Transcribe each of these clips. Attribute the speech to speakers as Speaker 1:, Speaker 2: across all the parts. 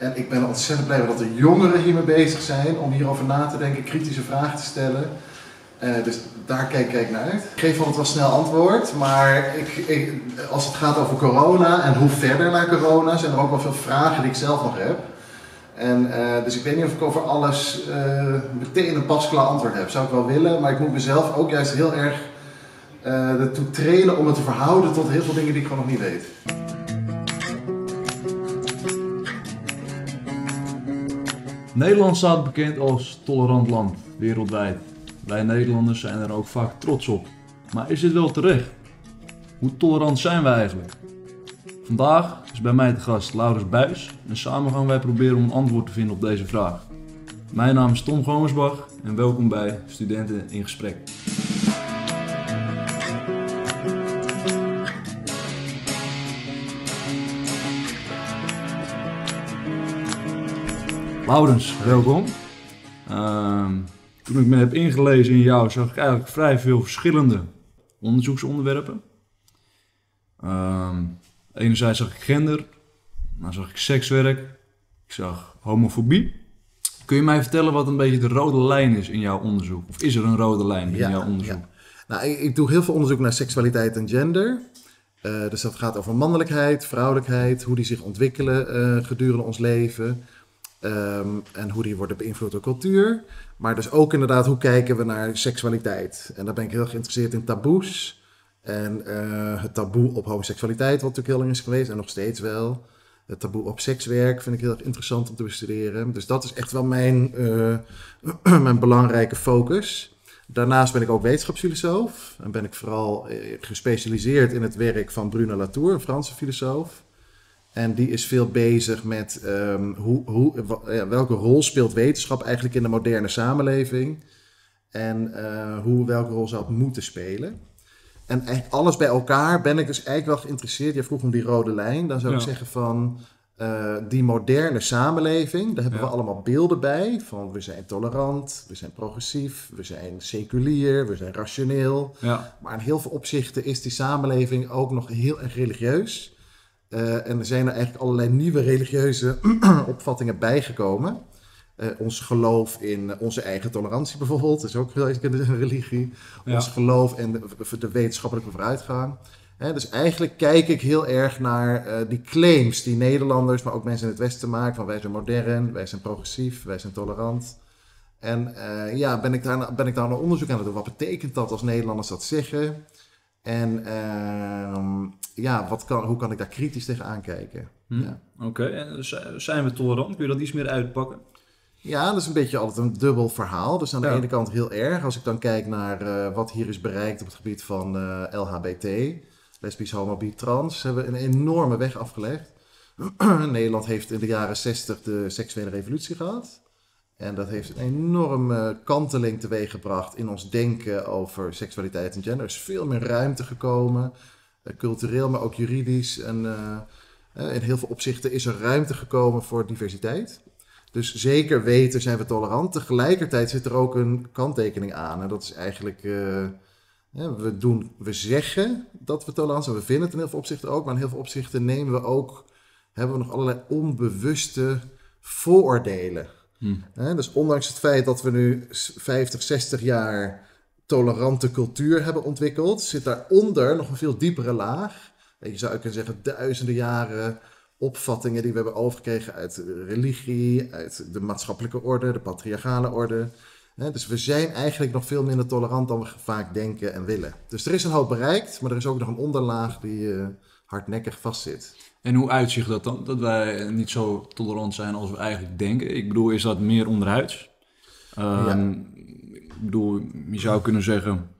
Speaker 1: En ik ben ontzettend blij dat er jongeren hiermee bezig zijn om hierover na te denken, kritische vragen te stellen. Uh, dus daar kijk ik naar uit. Ik geef altijd wel snel antwoord, maar ik, ik, als het gaat over corona en hoe verder naar corona, zijn er ook wel veel vragen die ik zelf nog heb. En, uh, dus ik weet niet of ik over alles uh, meteen een pasklaar antwoord heb. Zou ik wel willen, maar ik moet mezelf ook juist heel erg ertoe trainen om het te verhouden tot heel veel dingen die ik gewoon nog niet weet.
Speaker 2: Nederland staat bekend als tolerant land wereldwijd. Wij Nederlanders zijn er ook vaak trots op. Maar is dit wel terecht? Hoe tolerant zijn we eigenlijk? Vandaag is bij mij te gast Laurens Buis en samen gaan wij proberen om een antwoord te vinden op deze vraag. Mijn naam is Tom Gomersbach en welkom bij Studenten in Gesprek. Laurens, welkom. Uh, toen ik me heb ingelezen in jou, zag ik eigenlijk vrij veel verschillende onderzoeksonderwerpen. Uh, enerzijds zag ik gender, dan zag ik sekswerk, ik zag homofobie. Kun je mij vertellen wat een beetje de rode lijn is in jouw onderzoek? Of is er een rode lijn in jouw onderzoek? Ja.
Speaker 1: Nou, ik, ik, doe heel veel onderzoek naar seksualiteit en gender. Uh, dus dat gaat over mannelijkheid, vrouwelijkheid, hoe die zich ontwikkelen uh, gedurende ons leven. Um, en hoe die worden beïnvloed door cultuur. Maar dus ook inderdaad, hoe kijken we naar seksualiteit? En daar ben ik heel geïnteresseerd in taboes. En uh, het taboe op homoseksualiteit, wat natuurlijk heel lang is geweest en nog steeds wel. Het taboe op sekswerk vind ik heel erg interessant om te bestuderen. Dus dat is echt wel mijn, uh, mijn belangrijke focus. Daarnaast ben ik ook wetenschapsfilosoof. En ben ik vooral eh, gespecialiseerd in het werk van Bruno Latour, een Franse filosoof. En die is veel bezig met um, hoe, hoe, welke rol speelt wetenschap eigenlijk in de moderne samenleving. En uh, hoe, welke rol zou het moeten spelen. En eigenlijk alles bij elkaar ben ik dus eigenlijk wel geïnteresseerd. Je vroeg om die rode lijn. Dan zou ja. ik zeggen van uh, die moderne samenleving. Daar hebben ja. we allemaal beelden bij. Van we zijn tolerant, we zijn progressief, we zijn seculier, we zijn rationeel.
Speaker 2: Ja.
Speaker 1: Maar in heel veel opzichten is die samenleving ook nog heel erg religieus. Uh, en er zijn er eigenlijk allerlei nieuwe religieuze opvattingen bijgekomen. Uh, ons geloof in onze eigen tolerantie bijvoorbeeld, is ook een religie. Ja. Ons geloof in de, de wetenschappelijke vooruitgang. He, dus eigenlijk kijk ik heel erg naar uh, die claims die Nederlanders, maar ook mensen in het Westen maken. Van wij zijn modern, wij zijn progressief, wij zijn tolerant. En ja, ben ik, daar, ben ik daar een onderzoek aan het doen. Wat betekent dat als Nederlanders dat zeggen? En uh, ja, wat kan, hoe kan ik daar kritisch tegen aankijken?
Speaker 2: Hm.
Speaker 1: Ja.
Speaker 2: Oké, okay. en zijn we tolerant? Kun je dat iets meer uitpakken?
Speaker 1: Ja, dat is een beetje altijd een dubbel verhaal. Dus aan de ja. ene kant heel erg. Als ik dan kijk naar uh, wat hier is bereikt op het gebied van uh, LHBT, lesbisch, homo, bi, trans, hebben we een enorme weg afgelegd. Nederland heeft in de jaren 60 de seksuele revolutie gehad. En dat heeft een enorme kanteling teweeggebracht in ons denken over seksualiteit en gender. Er is veel meer ruimte gekomen, cultureel, maar ook juridisch. En uh, in heel veel opzichten is er ruimte gekomen voor diversiteit. Dus zeker weten zijn we tolerant. Tegelijkertijd zit er ook een kanttekening aan. En dat is eigenlijk, we, doen, we zeggen dat we tolerant zijn. We vinden het in heel veel opzichten ook. Maar in heel veel opzichten nemen we ook, hebben we nog allerlei onbewuste vooroordelen. Dus ondanks het feit dat we nu 50, 60 jaar tolerante cultuur hebben ontwikkeld, zit daaronder nog een veel diepere laag. Je zou kunnen zeggen duizenden jaren opvattingen die we hebben overgekregen uit religie, uit de maatschappelijke orde, de patriarchale orde. Dus we zijn eigenlijk nog veel minder tolerant dan we vaak denken en willen. Dus er is een hoop bereikt, maar er is ook nog een onderlaag die uh, hardnekkig vastzit.
Speaker 2: En hoe uitzicht dat dan? Dat wij niet zo tolerant zijn als we eigenlijk denken. Ik bedoel, is dat meer onderhuids? Um, ja. Ik bedoel, je zou kunnen zeggen,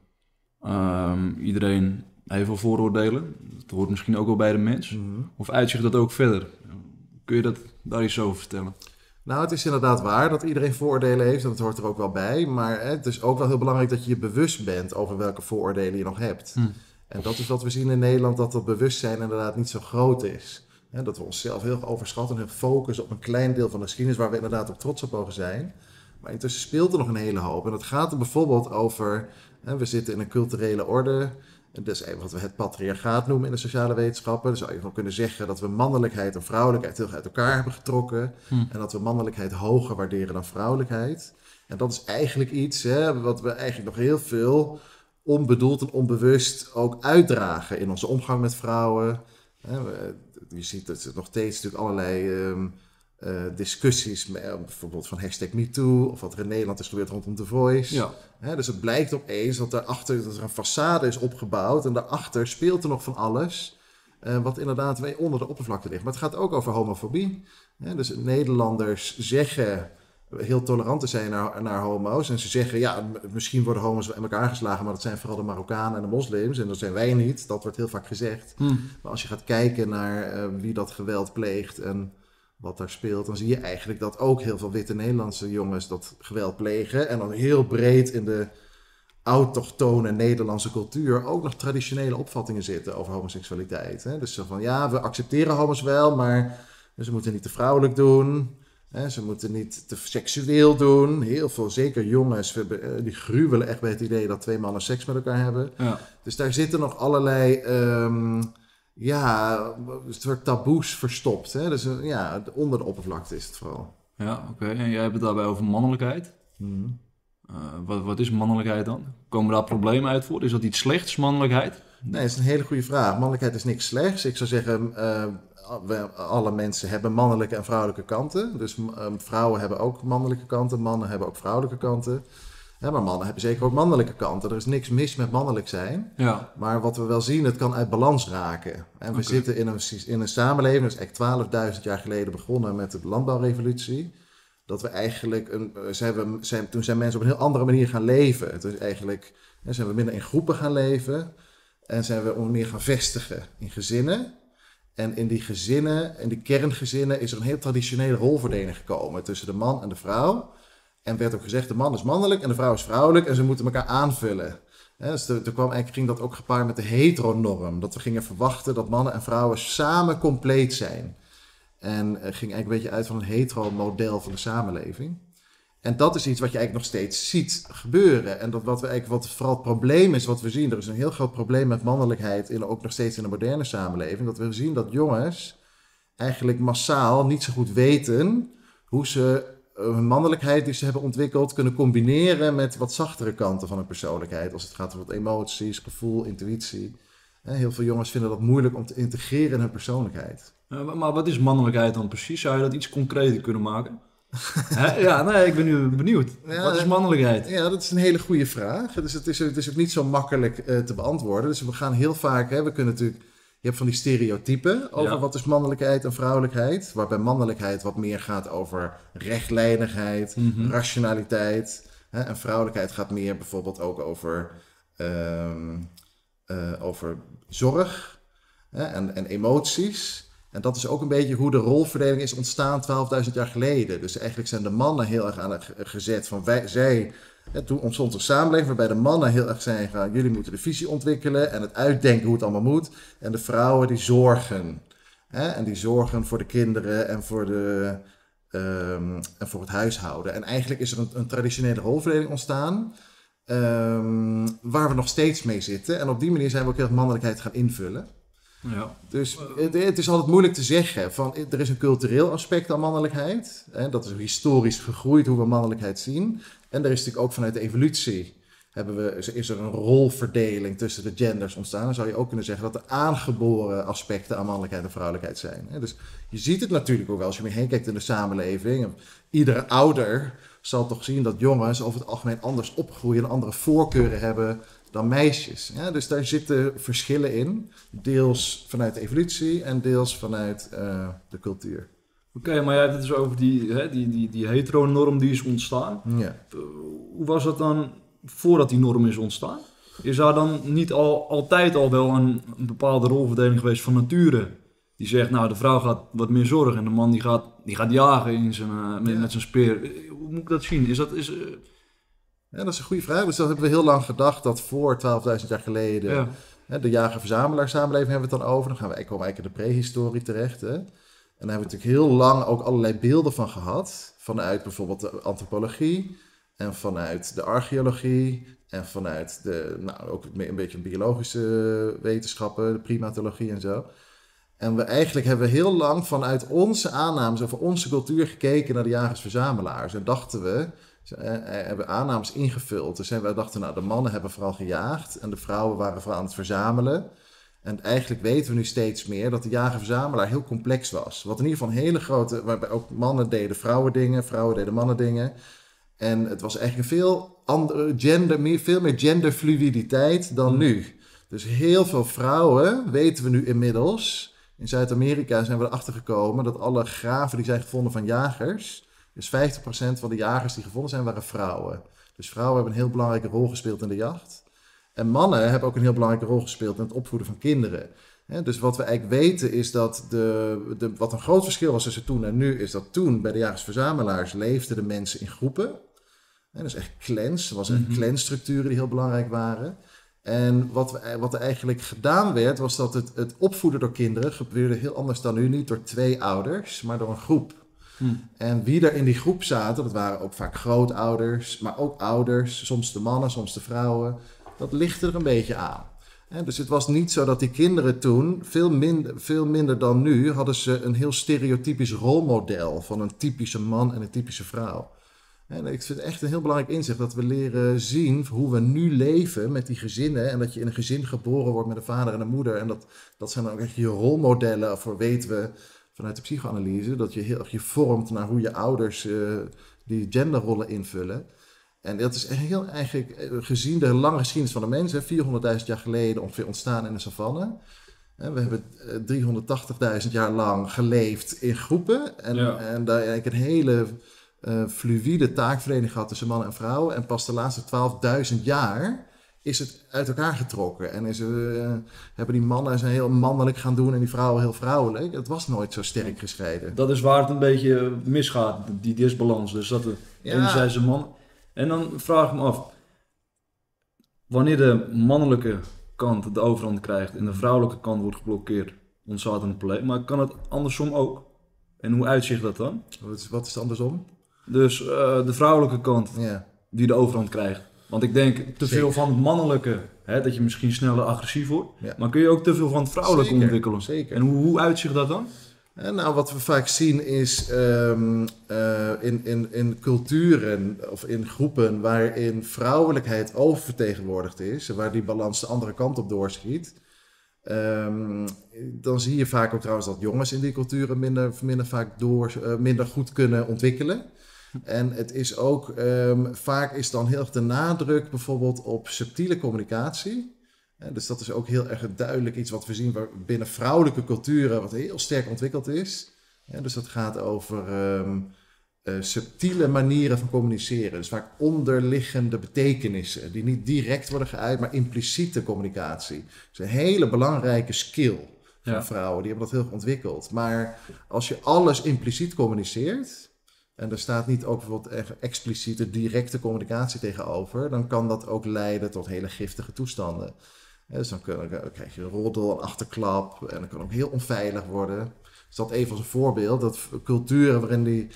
Speaker 2: um, iedereen heeft wel vooroordelen. Dat hoort misschien ook wel bij de mens.
Speaker 1: Mm -hmm.
Speaker 2: Of uitzicht dat ook verder? Kun je dat daar iets over vertellen?
Speaker 1: Nou, het is inderdaad waar dat iedereen vooroordelen heeft. En dat hoort er ook wel bij. Maar het is ook wel heel belangrijk dat je je bewust bent over welke vooroordelen je nog hebt.
Speaker 2: Hm.
Speaker 1: En dat is wat we zien in Nederland, dat dat bewustzijn inderdaad niet zo groot is. He, dat we onszelf heel overschatten en heel focussen op een klein deel van de geschiedenis waar we inderdaad op trots op mogen zijn. Maar intussen speelt er nog een hele hoop. En dat gaat er bijvoorbeeld over, he, we zitten in een culturele orde. En dat is even wat we het patriarchaat noemen in de sociale wetenschappen. Dan zou je wel kunnen zeggen dat we mannelijkheid en vrouwelijkheid heel erg uit elkaar hebben getrokken.
Speaker 2: Hm.
Speaker 1: En dat we mannelijkheid hoger waarderen dan vrouwelijkheid. En dat is eigenlijk iets hè, wat we eigenlijk nog heel veel onbedoeld en onbewust ook uitdragen in onze omgang met vrouwen. Je ziet dat er nog steeds natuurlijk allerlei ehm, eh, discussies, met, eh, bijvoorbeeld van hashtag MeToo, of wat er in Nederland is gebeurd rondom The Voice.
Speaker 2: Ja.
Speaker 1: Dus het blijkt opeens dat, daarachter, dat er een façade is opgebouwd en daarachter speelt er nog van alles. eh, wat inderdaad weer onder de oppervlakte ligt. Maar het gaat ook over homofobie. Dus Nederlanders zeggen heel tolerant te zijn naar, naar homo's. En ze zeggen, ja, misschien worden homo's wel in elkaar geslagen, maar dat zijn vooral de Marokkanen en de moslims. En dat zijn wij niet. Dat wordt heel vaak gezegd.
Speaker 2: Hm.
Speaker 1: Maar als je gaat kijken naar eh, wie dat geweld pleegt en wat daar speelt, dan zie je eigenlijk dat ook heel veel witte Nederlandse jongens dat geweld plegen. En dan heel breed in de autochtone Nederlandse cultuur ook nog traditionele opvattingen zitten over homoseksualiteit. Hè? Dus zo van ja, we accepteren homo's wel, maar ze moeten niet te vrouwelijk doen. Ze moeten niet te seksueel doen. Heel veel, zeker jongens, eh, die gruwelen echt bij het idee dat twee mannen seks met elkaar hebben.
Speaker 2: Ja.
Speaker 1: Dus daar zitten nog allerlei ehm, ja, soort taboes verstopt. Hè? Dus eh, ja, onder de oppervlakte is het vooral.
Speaker 2: Ja, oké. En jij hebt het daarbij over mannelijkheid. Eh, wat, wat is mannelijkheid dan? Komen daar problemen uit voor? Is dat iets slechts, mannelijkheid?
Speaker 1: Nee, dat is een hele goede vraag. Mannelijkheid is niks slechts. Ik zou zeggen, eh, we, alle mensen hebben mannelijke en vrouwelijke kanten. Dus eh, vrouwen hebben ook mannelijke kanten, mannen hebben ook vrouwelijke kanten. Ja, maar mannen hebben zeker ook mannelijke kanten. Er is niks mis met mannelijk zijn.
Speaker 2: Ja.
Speaker 1: Maar wat we wel zien, het kan uit balans raken. En we zitten in een, in een samenleving, dat is echt 12.000 jaar geleden begonnen met de landbouwrevolutie. Dat we eigenlijk, een, eh, zijn we, zijn, toen zijn mensen op een heel andere manier gaan leven. Het is eigenlijk, hè, zijn we minder in groepen gaan leven. En zijn we meer gaan vestigen in gezinnen. En in die gezinnen, in die kerngezinnen, is er een heel traditionele rolverdeling gekomen tussen de man en de vrouw. En werd ook gezegd, de man is mannelijk en de vrouw is vrouwelijk en ze moeten elkaar aanvullen. Dus er kwam, eigenlijk ging dat ook gepaard met de heteronorm. Dat we gingen verwachten dat mannen en vrouwen samen compleet zijn. En eh, ging eigenlijk een beetje uit van een hetero-model van de samenleving. En dat is iets wat je eigenlijk nog steeds ziet gebeuren. En dat wat, we eigenlijk, wat vooral het probleem is wat we zien. Er is een heel groot probleem met mannelijkheid, in, ook nog steeds in de moderne samenleving. Dat we zien dat jongens eigenlijk massaal niet zo goed weten hoe ze eh, hun mannelijkheid die ze hebben ontwikkeld kunnen combineren met wat zachtere kanten van hun persoonlijkheid. Als het gaat om emoties, gevoel, intuïtie. Heel veel jongens vinden dat moeilijk om te integreren in hun persoonlijkheid.
Speaker 2: Eh, maar wat is mannelijkheid dan precies? Zou je dat iets concreter kunnen maken? Hè? ja, nee, ik ben nu benieuwd.
Speaker 1: Ja,
Speaker 2: wat is mannelijkheid?
Speaker 1: Ja, dat is een hele goede vraag. Dus het is, het is ook niet zo makkelijk eh, te beantwoorden. Dus we gaan heel vaak, hè, we kunnen natuurlijk, je hebt van die stereotypen over
Speaker 2: Ja.
Speaker 1: wat is mannelijkheid en vrouwelijkheid. Waarbij mannelijkheid wat meer gaat over rechtlijnigheid,
Speaker 2: Mhm.
Speaker 1: rationaliteit. Hè, en vrouwelijkheid gaat meer bijvoorbeeld ook over, ehm, eh, over zorg hè, en, en emoties. En dat is ook een beetje hoe de rolverdeling is ontstaan 12.000 jaar geleden. Dus eigenlijk zijn de mannen heel erg aan het ge- gezet van wij, zij. Toen ontstond een samenleving waarbij de mannen heel erg zijn gaan, jullie moeten de visie ontwikkelen en het uitdenken hoe het allemaal moet. En de vrouwen die zorgen. Hè, en die zorgen voor de kinderen en voor, de, ehm, en voor het huishouden. En eigenlijk is er een, een traditionele rolverdeling ontstaan. ehm, waar we nog steeds mee zitten. En op die manier zijn we ook heel erg mannelijkheid gaan invullen.
Speaker 2: Ja.
Speaker 1: Dus het, het is altijd moeilijk te zeggen. Van, er is een cultureel aspect aan mannelijkheid. Hè, dat is historisch gegroeid hoe we mannelijkheid zien. En er is natuurlijk ook vanuit de evolutie. Hebben we, is- er een rolverdeling tussen de genders ontstaan. Dan zou je ook kunnen zeggen dat er aangeboren aspecten aan mannelijkheid en vrouwelijkheid zijn. Dus je ziet het natuurlijk ook wel als je meer heen kijkt in de samenleving. Iedere ouder zal toch zien dat jongens over het algemeen anders opgroeien en andere voorkeuren hebben dan meisjes. Ja, dus daar zitten verschillen in. Deels vanuit de evolutie en deels vanuit eh, de cultuur.
Speaker 2: Oké, maar jij hebt het dus over die, hè, die, die, die heteronorm die is ontstaan.
Speaker 1: Ja.
Speaker 2: Hoe was dat dan voordat die norm is ontstaan? Is daar dan niet al, altijd al wel een, een bepaalde rolverdeling geweest van nature? Die zegt, nou, de vrouw gaat wat meer zorgen en de man die gaat, die gaat jagen in zijn, eh, met,
Speaker 1: Ja.
Speaker 2: met zijn speer. Eh, Hoe moet ik dat zien? Is dat, is, eh,
Speaker 1: ja, dat is een goede vraag. Dus dat hebben we heel lang gedacht dat voor 12.000 jaar geleden...
Speaker 2: ja.
Speaker 1: Hè, de jager-verzamelaar samenleving hebben we het dan over. Dan gaan we, komen we eigenlijk in de prehistorie terecht. Hè? En daar hebben we natuurlijk heel lang ook allerlei beelden van gehad. Vanuit bijvoorbeeld de antropologie en vanuit de archeologie En vanuit de, nou, ook een beetje biologische wetenschappen, de primatologie en zo. En we eigenlijk hebben we heel lang vanuit onze aannames over onze cultuur gekeken naar de jagers-verzamelaars. En dachten we, hebben aannames ingevuld. Dus we dachten, nou, de mannen hebben vooral gejaagd en de vrouwen waren vooral aan het verzamelen. En eigenlijk weten we nu steeds meer dat de jager-verzamelaar heel complex was. Wat in ieder geval een hele grote, waarbij ook mannen deden vrouwen dingen, vrouwen deden mannen dingen. En het was eigenlijk een veel, andere gender, meer, veel meer genderfluiditeit dan nu. Dus heel veel vrouwen, weten we nu inmiddels, in Zuid-Amerika zijn we erachter gekomen dat alle graven die zijn gevonden van jagers, dus 50% van de jagers die gevonden zijn, waren vrouwen. Dus vrouwen hebben een heel belangrijke rol gespeeld in de jacht. En mannen hebben ook een heel belangrijke rol gespeeld in het opvoeden van kinderen. dus wat we eigenlijk weten is dat de, de, wat een groot verschil was tussen toen en nu, is dat toen bij de jagers-verzamelaars leefden de mensen in groepen. En dus echt clans, er was echt mm clanstructuren die heel belangrijk waren. En wat, we, wat er eigenlijk gedaan werd, was dat het, het opvoeden door kinderen gebeurde heel anders dan nu. Niet door twee ouders, maar door een groep. Hmm. En wie er in die groep zaten, dat waren ook vaak grootouders, maar ook ouders, soms de mannen, soms de vrouwen. Dat lichtte er een beetje aan. dus het was niet zo dat die kinderen toen, veel minder, veel minder dan nu, hadden ze een heel stereotypisch rolmodel van een typische man en een typische vrouw. En ik vind het echt een heel belangrijk inzicht dat we leren zien hoe we nu leven met die gezinnen. En dat je in een gezin geboren wordt met een vader en een moeder. En dat, dat zijn dan ook echt je rolmodellen voor weten we vanuit de psychoanalyse. Dat je heel erg je vormt naar hoe je ouders uh, die genderrollen invullen. En dat is heel eigenlijk eh, gezien de lange geschiedenis van de mensen, 400.000 jaar geleden ongeveer ontstaan in de savanne. We hebben 380.000 eh, jaar lang geleefd in groepen. En, en daar eigenlijk een hele uh, fluïde taakverdeling gehad tussen mannen en vrouwen. En pas de laatste 12.000 jaar is het uit elkaar getrokken. En is, uh, hebben die mannen zijn heel mannelijk gaan doen en die vrouwen heel vrouwelijk. Het was nooit zo sterk gescheiden.
Speaker 2: Dat is waar het een beetje misgaat, die disbalans. Dus dat de ja. enerzijds een man. En dan vraag ik me af, wanneer de mannelijke kant de overhand krijgt en de vrouwelijke kant wordt geblokkeerd, ontstaat een probleem. Maar kan het andersom ook? En hoe uitzicht dat dan?
Speaker 1: Wat is, wat is het andersom?
Speaker 2: Dus uh, de vrouwelijke kant
Speaker 1: ja.
Speaker 2: die de overhand krijgt. Want ik denk te veel van het mannelijke, hè, dat je misschien sneller agressief wordt. Ja. Maar kun je ook te veel van het vrouwelijke
Speaker 1: Zeker.
Speaker 2: ontwikkelen.
Speaker 1: Zeker.
Speaker 2: En hoe, hoe uitzicht dat dan?
Speaker 1: En nou, wat we vaak zien is um, uh, in, in, in culturen of in groepen waarin vrouwelijkheid oververtegenwoordigd is, waar die balans de andere kant op doorschiet, um, dan zie je vaak ook trouwens dat jongens in die culturen minder, minder, vaak door, uh, minder goed kunnen ontwikkelen. En het is ook, um, vaak is dan heel erg de nadruk bijvoorbeeld op subtiele communicatie. dus dat is ook heel erg duidelijk iets wat we zien binnen vrouwelijke culturen, wat heel sterk ontwikkeld is. dus dat gaat over um, uh, subtiele manieren van communiceren. Dus vaak onderliggende betekenissen, die niet direct worden geuit, maar impliciete communicatie. Dat is een hele belangrijke skill van ja. vrouwen, die hebben dat heel erg ontwikkeld. Maar als je alles impliciet communiceert, en er staat niet ook bijvoorbeeld expliciete directe communicatie tegenover, dan kan dat ook leiden tot hele giftige toestanden. Dus dan, krijg je een roddel, een achterklap en dat kan ook heel onveilig worden. Dus dat even als een voorbeeld, dat culturen waarin die,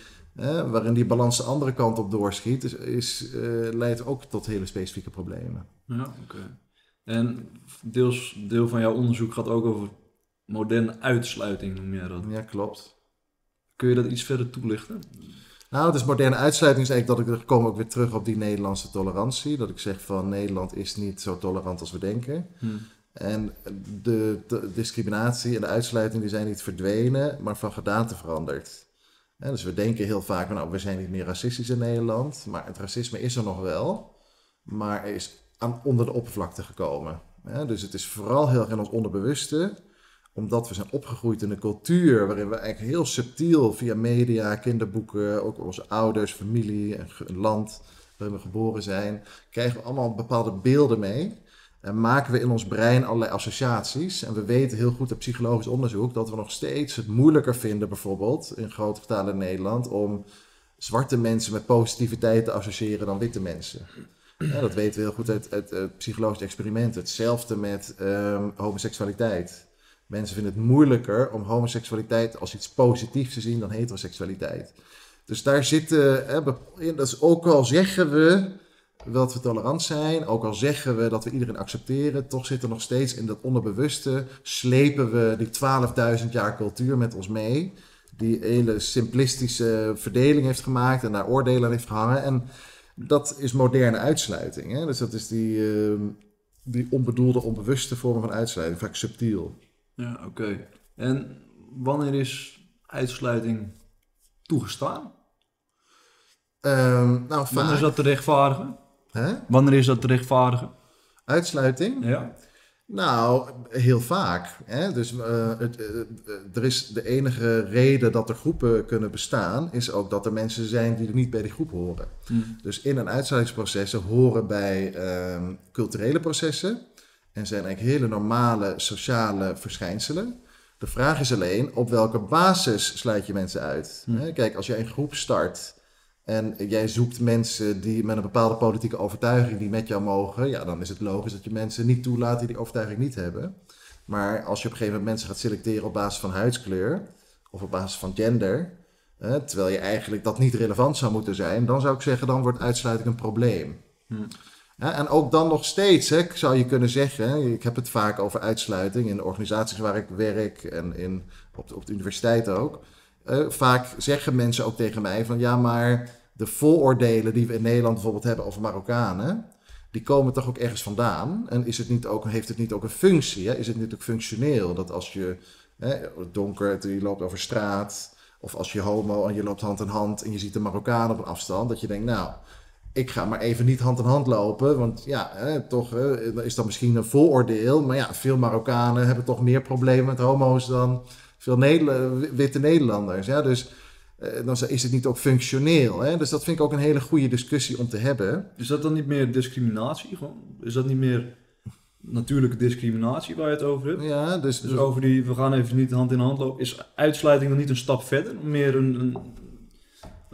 Speaker 1: waarin die balans de andere kant op doorschiet, is, is uh, leidt ook tot hele specifieke problemen.
Speaker 2: Ja, oké. En deels, deel van jouw onderzoek gaat ook over moderne uitsluiting, noem jij dat?
Speaker 1: Ja, klopt.
Speaker 2: Kun je dat iets verder toelichten?
Speaker 1: Nou, dus moderne uitsluiting is eigenlijk dat ik, er kom ook weer terug op die Nederlandse tolerantie. Dat ik zeg van Nederland is niet zo tolerant als we denken. Hmm. En de, de, discriminatie en de uitsluiting die zijn niet verdwenen, maar van gedaante veranderd. dus we denken heel vaak, nou, we zijn niet meer racistisch in Nederland, maar het racisme is er nog wel, maar er is aan, onder de oppervlakte gekomen. dus het is vooral heel erg in ons onderbewuste omdat we zijn opgegroeid in een cultuur waarin we eigenlijk heel subtiel via media, kinderboeken, ook onze ouders, familie en land waarin we geboren zijn, krijgen we allemaal bepaalde beelden mee. En maken we in ons brein allerlei associaties. En we weten heel goed uit psychologisch onderzoek dat we nog steeds het moeilijker vinden, bijvoorbeeld in grote getalen in Nederland, om zwarte mensen met positiviteit te associëren dan witte mensen. Ja, dat weten we heel goed uit, uit, psychologisch experiment. Hetzelfde met um, homoseksualiteit. Mensen vinden het moeilijker om homoseksualiteit als iets positiefs te zien dan heteroseksualiteit. Dus daar zitten, hè, is ook al zeggen we, dat we tolerant zijn, ook al zeggen we dat we iedereen accepteren, toch zit er nog steeds in dat onderbewuste, slepen we die 12.000 jaar cultuur met ons mee. Die hele simplistische verdeling heeft gemaakt en daar oordelen aan heeft gehangen. En dat is moderne uitsluiting. Hè? Dus dat is die, ehm, die onbedoelde, onbewuste vorm van uitsluiting, vaak subtiel.
Speaker 2: Ja, oké. En wanneer is uitsluiting toegestaan?
Speaker 1: Ehm, nou,
Speaker 2: Wanneer is dat te rechtvaardigen?
Speaker 1: Hè?
Speaker 2: Wanneer is dat te rechtvaardigen?
Speaker 1: Uitsluiting?
Speaker 2: Ja.
Speaker 1: Nou, heel vaak. Hè? Dus eh, het, eh, eh, er is de enige reden dat er groepen kunnen bestaan, is ook dat er mensen zijn die er niet bij die groep horen.
Speaker 2: Hm.
Speaker 1: Dus in- en uitsluitingsprocessen horen bij ehm, culturele processen en zijn eigenlijk hele normale sociale verschijnselen. De vraag is alleen op welke basis sluit je mensen uit.
Speaker 2: Hm.
Speaker 1: Kijk, als jij een groep start en jij zoekt mensen die met een bepaalde politieke overtuiging die met jou mogen, ja, dan is het logisch dat je mensen niet toelaat die die overtuiging niet hebben. Maar als je op een gegeven moment mensen gaat selecteren op basis van huidskleur of op basis van gender, hè, terwijl je eigenlijk dat niet relevant zou moeten zijn, dan zou ik zeggen, dan wordt uitsluiting een probleem.
Speaker 2: Hm.
Speaker 1: En ook dan nog steeds, hè, zou je kunnen zeggen, ik heb het vaak over uitsluiting in organisaties waar ik werk en in, op, de, op de universiteit ook. Eh, vaak zeggen mensen ook tegen mij van ja, maar de vooroordelen die we in Nederland bijvoorbeeld hebben over Marokkanen, die komen toch ook ergens vandaan. En is het niet ook, heeft het niet ook een functie? Hè? Is het niet ook functioneel dat als je hè, donker, je loopt over straat, of als je homo en je loopt hand in hand en je ziet een Marokkaan op een afstand, dat je denkt, nou, ik ga maar even niet hand in hand lopen, want ja, hè, toch hè, is dat misschien een vooroordeel, maar ja, veel Marokkanen hebben toch meer problemen met homo's dan veel witte Nederlanders. Ja, dus eh, dan is het niet ook functioneel. Hè? Dus dat vind ik ook een hele goede discussie om te hebben.
Speaker 2: Is dat dan niet meer discriminatie? Gewoon? Is dat niet meer natuurlijke discriminatie waar je het over hebt?
Speaker 1: Ja, dus,
Speaker 2: Dus over die, we gaan even niet hand in hand lopen. Is uitsluiting dan niet een stap verder? Meer een, een,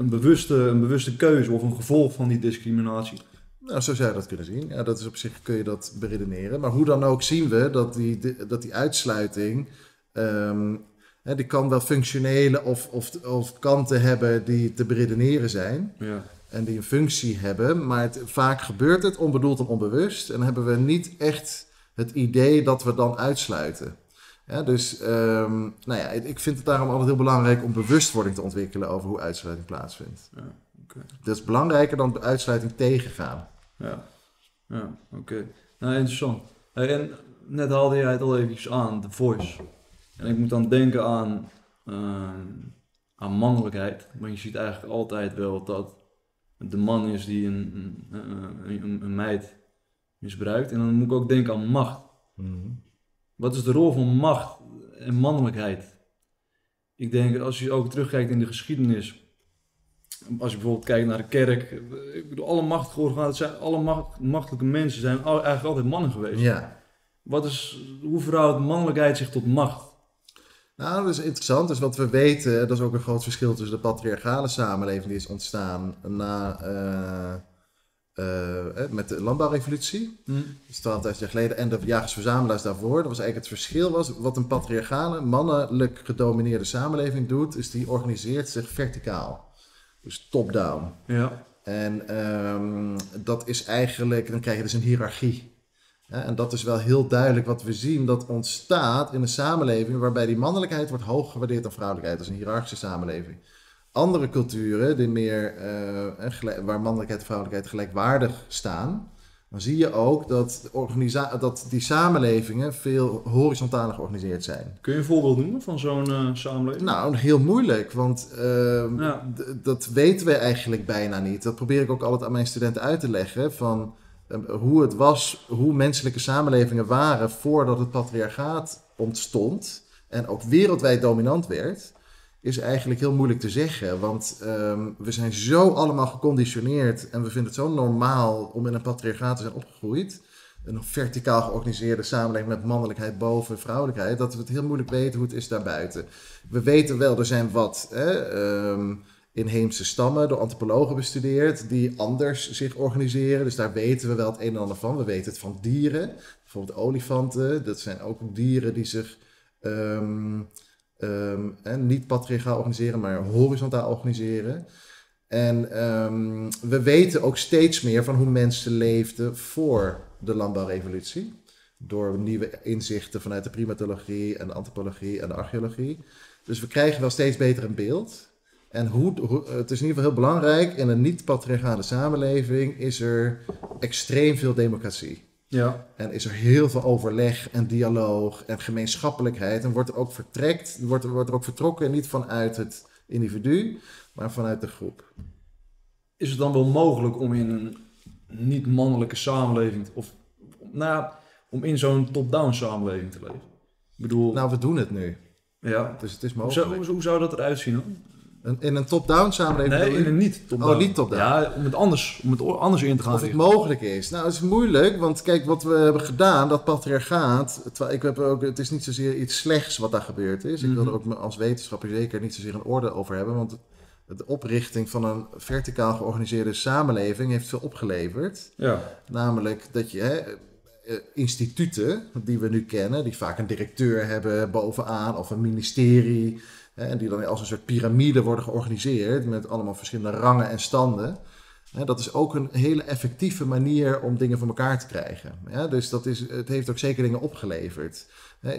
Speaker 2: een, bewuste, een bewuste keuze of een gevolg van die discriminatie?
Speaker 1: Nou, zo zou je dat kunnen zien. Ja, dat is op zich kun je dat beredeneren. Maar hoe dan ook zien we dat die, dat die uitsluiting. ehm, hè, die kan wel functionele of, of, of kanten hebben die te beredeneren zijn.
Speaker 2: Ja.
Speaker 1: En die een functie hebben. Maar het, vaak gebeurt het onbedoeld en onbewust. En hebben we niet echt het idee dat we dan uitsluiten. Ja, dus ehm, nou ja, ik vind het daarom altijd heel belangrijk om bewustwording te ontwikkelen over hoe uitsluiting plaatsvindt.
Speaker 2: Ja.
Speaker 1: Dat is belangrijker dan uitsluiting tegengaan.
Speaker 2: Ja, ja oké. Nou, interessant. Hey, en net haalde jij het al eventjes aan, The Voice. En ik moet dan denken aan, ehm, aan mannelijkheid. Want je ziet eigenlijk altijd wel dat de man is die een, een, een, meid misbruikt. En dan moet ik ook denken aan macht. Wat is de rol van macht en mannelijkheid? Ik denk, als je ook terugkijkt in de geschiedenis, als je bijvoorbeeld kijkt naar de kerk, ik bedoel, alle machtige organisaties, alle macht, machtelijke mensen zijn eigenlijk altijd mannen geweest.
Speaker 1: Ja.
Speaker 2: Wat is, hoe verhoudt mannelijkheid zich tot macht?
Speaker 1: Nou, dat is interessant. Dus wat we weten, dat is ook een groot verschil tussen de patriarchale samenleving die is ontstaan na, eh, eh, met de landbouwrevolutie. Dus 12.000 jaar geleden. En de jagers-verzamelaars daarvoor. Dat was eigenlijk het verschil was. Wat een patriarchale, mannelijk gedomineerde samenleving doet, is die organiseert zich verticaal. Dus top-down.
Speaker 2: Ja.
Speaker 1: En ehm, dat is eigenlijk, dan krijg je dus een hiërarchie. En dat is wel heel duidelijk wat we zien, dat ontstaat in een samenleving waarbij die mannelijkheid wordt hoog gewaardeerd dan vrouwelijkheid. Dat is een hiërarchische samenleving. Andere culturen, die meer, eh, eh, waar mannelijkheid en vrouwelijkheid gelijkwaardig staan, dan zie je ook dat, dat die samenlevingen veel horizontaler georganiseerd zijn.
Speaker 2: Kun je een voorbeeld noemen van zo'n eh, samenleving?
Speaker 1: Nou, heel moeilijk, want ehm,
Speaker 2: Ja.
Speaker 1: dat weten we eigenlijk bijna niet. Dat probeer ik ook altijd aan mijn studenten uit te leggen, van ehm, hoe het was, hoe menselijke samenlevingen waren voordat het patriarchaat ontstond en ook wereldwijd dominant werd, is eigenlijk heel moeilijk te zeggen. Want ehm, we zijn zo allemaal geconditioneerd en we vinden het zo normaal om in een patriarchaat te zijn opgegroeid. Een verticaal georganiseerde samenleving met mannelijkheid boven vrouwelijkheid, dat we het heel moeilijk weten hoe het is daarbuiten. We weten wel, er zijn wat hè, ehm, inheemse stammen door antropologen bestudeerd die anders zich organiseren. Dus daar weten we wel het een en ander van. We weten het van dieren, bijvoorbeeld olifanten. Dat zijn ook dieren die zich ehm, ehm, hè, niet patriarchaal organiseren, maar horizontaal organiseren. En ehm, we weten ook steeds meer van hoe mensen leefden voor de landbouwrevolutie. Door nieuwe inzichten vanuit de primatologie en de antropologie en de archeologie. Dus we krijgen wel steeds beter een beeld. En hoe, hoe- het is in ieder geval heel belangrijk, in een niet-patriarchale samenleving is er extreem veel democratie.
Speaker 2: Ja.
Speaker 1: En is er heel veel overleg en dialoog en gemeenschappelijkheid. En wordt er ook vertrekt, wordt er, wordt er ook vertrokken, niet vanuit het individu, maar vanuit de groep.
Speaker 2: Is het dan wel mogelijk om in een niet-mannelijke samenleving, of nou om in zo'n top-down samenleving te leven? Ik bedoel,
Speaker 1: Nou, we doen het nu.
Speaker 2: ja.
Speaker 1: Dus het is
Speaker 2: Hoe zou,
Speaker 1: mogelijk.
Speaker 2: hoe, hoe zou dat eruit zien dan?
Speaker 1: Een- In een top-down samenleving.
Speaker 2: Nee, in een niet-top-down.
Speaker 1: Oh, niet top-down.
Speaker 2: Ja, om het anders, om het anders in te gaan
Speaker 1: Of het
Speaker 2: richten.
Speaker 1: mogelijk is. Nou, het is moeilijk, want kijk wat we hebben gedaan, dat patriarchaat. Ik heb er ook, het is niet zozeer iets slechts wat daar gebeurd is. Ik wil er
Speaker 2: Mhm.
Speaker 1: ook me- als wetenschapper zeker niet zozeer een orde over hebben, want de oprichting van een verticaal georganiseerde samenleving heeft veel opgeleverd.
Speaker 2: Ja.
Speaker 1: Namelijk dat je hè, eh, instituten die we nu kennen, die vaak een directeur hebben bovenaan of een ministerie, en die dan als een soort piramide worden georganiseerd met allemaal verschillende rangen en standen. Dat is ook een hele effectieve manier om dingen voor elkaar te krijgen. Dus dat is, het heeft ook zeker dingen opgeleverd.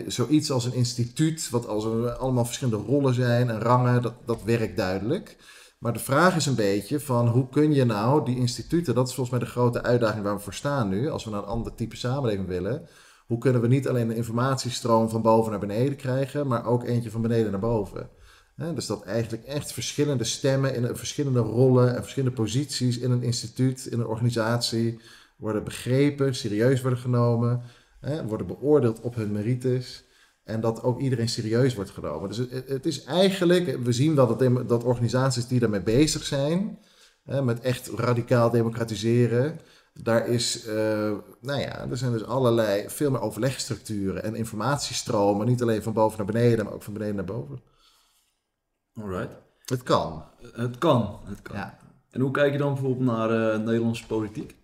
Speaker 1: Zoiets als een instituut, wat als allemaal verschillende rollen zijn en rangen, dat, dat werkt duidelijk. Maar de vraag is een beetje van hoe kun je nou die instituten, dat is volgens mij de grote uitdaging waar we voor staan nu, als we naar een ander type samenleving willen. Hoe kunnen we niet alleen een informatiestroom van boven naar beneden krijgen, maar ook eentje van beneden naar boven? Dus dat eigenlijk echt verschillende stemmen in verschillende rollen en verschillende posities in een instituut, in een organisatie worden begrepen, serieus worden genomen, worden beoordeeld op hun merites. En dat ook iedereen serieus wordt genomen. Dus het, is eigenlijk, we zien wel dat, dat organisaties die daarmee bezig zijn, met echt radicaal democratiseren, daar is, eh, nou ja, er zijn dus allerlei, veel meer overlegstructuren en informatiestromen, niet alleen van boven naar beneden, maar ook van beneden naar boven.
Speaker 2: Alright.
Speaker 1: Het kan.
Speaker 2: Het kan. Het kan.
Speaker 1: Ja.
Speaker 2: En hoe kijk je dan bijvoorbeeld naar eh, Nederlandse politiek?